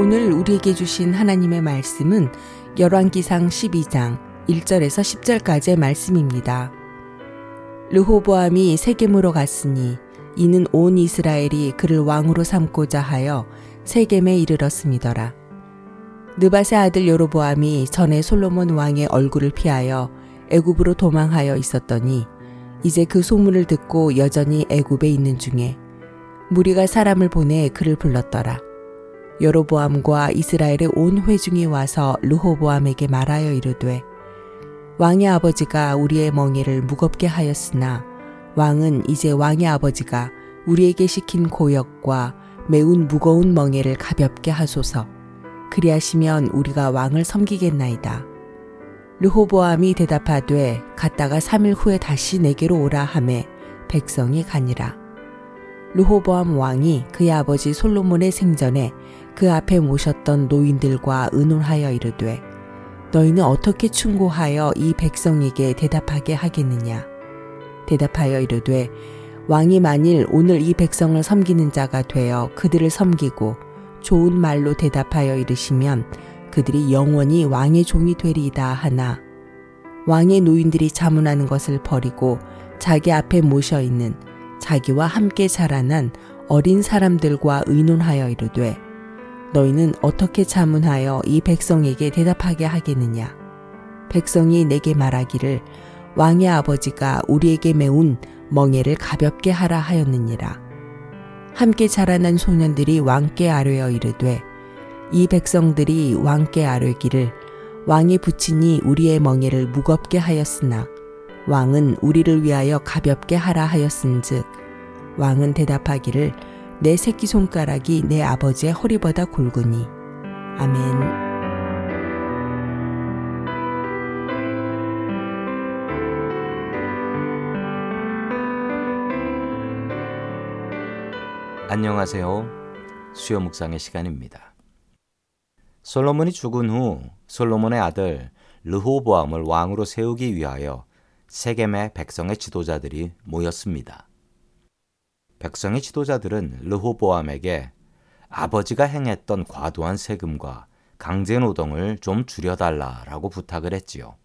오늘 우리에게 주신 하나님의 말씀은 열왕기상 12장 1절에서 10절까지의 말씀입니다. 르호보암이 세겜으로 갔으니 이는 온 이스라엘이 그를 왕으로 삼고자 하여 세겜에 이르렀음이더라. 느바세 아들 여로보암이 전에 솔로몬 왕의 얼굴을 피하여 애굽으로 도망하여 있었더니 이제 그 소문을 듣고 여전히 애굽에 있는 중에 무리가 사람을 보내 그를 불렀더라. 여로보암과 이스라엘의 온 회중이 와서 르호보암에게 말하여 이르되 왕의 아버지가 우리의 멍에를 무겁게 하였으나 왕은 이제 왕의 아버지가 우리에게 시킨 고역과 매운 무거운 멍에를 가볍게 하소서. 그리하시면 우리가 왕을 섬기겠나이다. 르호보암이 대답하되 갔다가 3일 후에 다시 내게로 오라 하매 백성이 가니라. 르호보암 왕이 그의 아버지 솔로몬의 생전에 그 앞에 모셨던 노인들과 의논하여 이르되 너희는 어떻게 충고하여 이 백성에게 대답하게 하겠느냐? 대답하여 이르되 왕이 만일 오늘 이 백성을 섬기는 자가 되어 그들을 섬기고 좋은 말로 대답하여 이르시면 그들이 영원히 왕의 종이 되리이다 하나. 왕의 노인들이 자문하는 것을 버리고 자기 앞에 모셔 있는 자기와 함께 자라난 어린 사람들과 의논하여 이르되 너희는 어떻게 자문하여 이 백성에게 대답하게 하겠느냐? 백성이 내게 말하기를 왕의 아버지가 우리에게 매운 멍에를 가볍게 하라 하였느니라. 함께 자라난 소년들이 왕께 아뢰어 이르되 이 백성들이 왕께 아뢰기를 왕의 부친이 우리의 멍에를 무겁게 하였으나 왕은 우리를 위하여 가볍게 하라 하였은즉 왕은 대답하기를 내 새끼 손가락이 내 아버지의 허리보다 굵으니 아멘. 안녕하세요. 수요 묵상의 시간입니다. 솔로몬이 죽은 후 솔로몬의 아들 르호보암을 왕으로 세우기 위하여 세겜의 백성의 지도자들이 모였습니다. 백성의 지도자들은 르호보암에게 아버지가 행했던 과도한 세금과 강제 노동을 좀 줄여달라라고 부탁을 했지요.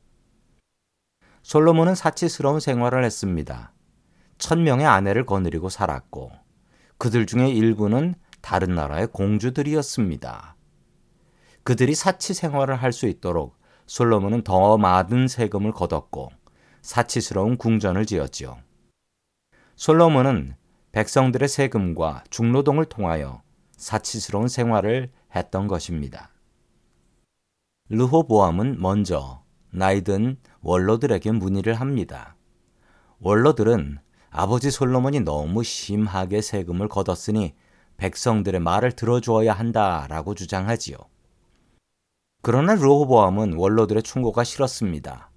솔로몬은 사치스러운 생활을 했습니다. 천 명의 아내를 거느리고 살았고 그들 중에 일부는 다른 나라의 공주들이었습니다. 그들이 사치 생활을 할 수 있도록 솔로몬은 더 많은 세금을 걷었고 사치스러운 궁전을 지었지요. 솔로몬은 백성들의 세금과 중노동을 통하여 사치스러운 생활을 했던 것입니다. 르호보암은 먼저 나이든 원로들에게 문의를 합니다. 원로들은 아버지 솔로몬이 너무 심하게 세금을 걷었으니 백성들의 말을 들어주어야 한다라고 주장하지요. 그러나 르호보암은 원로들의 충고가 싫었습니다.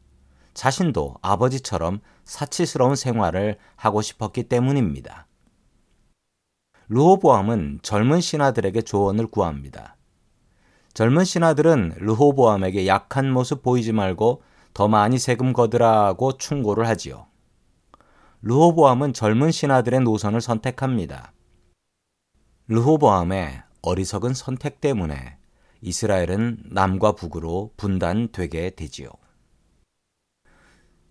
자신도 아버지처럼 사치스러운 생활을 하고 싶었기 때문입니다. 르호보암은 젊은 신하들에게 조언을 구합니다. 젊은 신하들은 르호보암에게 약한 모습 보이지 말고 더 많이 세금 거두라고 충고를 하지요. 르호보암은 젊은 신하들의 노선을 선택합니다. 르호보암의 어리석은 선택 때문에 이스라엘은 남과 북으로 분단되게 되지요.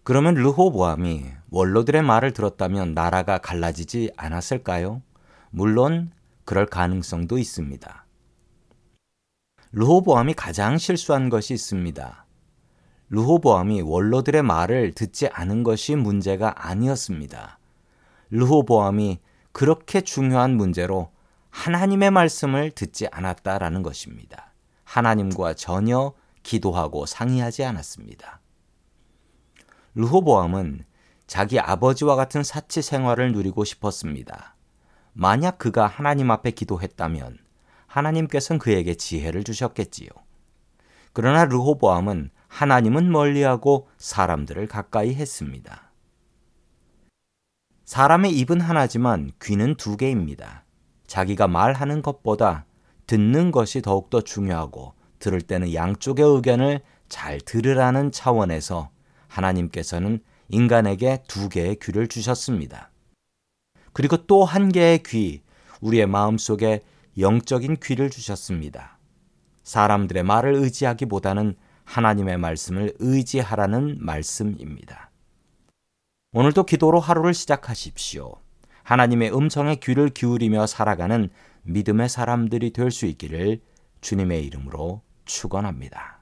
그러면 르호보암이 원로들의 말을 들었다면 나라가 갈라지지 않았을까요? 물론 그럴 가능성도 있습니다. 르호보암이 가장 실수한 것이 있습니다. 르호보암이 원로들의 말을 듣지 않은 것이 문제가 아니었습니다. 르호보암이 그렇게 중요한 문제로 하나님의 말씀을 듣지 않았다라는 것입니다. 하나님과 전혀 기도하고 상의하지 않았습니다. 르호보암은 자기 아버지와 같은 사치 생활을 누리고 싶었습니다. 만약 그가 하나님 앞에 기도했다면 하나님께서는 그에게 지혜를 주셨겠지요. 그러나 르호보암은 하나님은 멀리하고 사람들을 가까이 했습니다. 사람의 입은 하나지만 귀는 두 개입니다. 자기가 말하는 것보다 듣는 것이 더욱더 중요하고 들을 때는 양쪽의 의견을 잘 들으라는 차원에서 하나님께서는 인간에게 두 개의 귀를 주셨습니다. 그리고 또 한 개의 귀, 우리의 마음 속에 영적인 귀를 주셨습니다. 사람들의 말을 의지하기보다는 하나님의 말씀을 의지하라는 말씀입니다. 오늘도 기도로 하루를 시작하십시오. 하나님의 음성에 귀를 기울이며 살아가는 믿음의 사람들이 될 수 있기를 주님의 이름으로 축원합니다.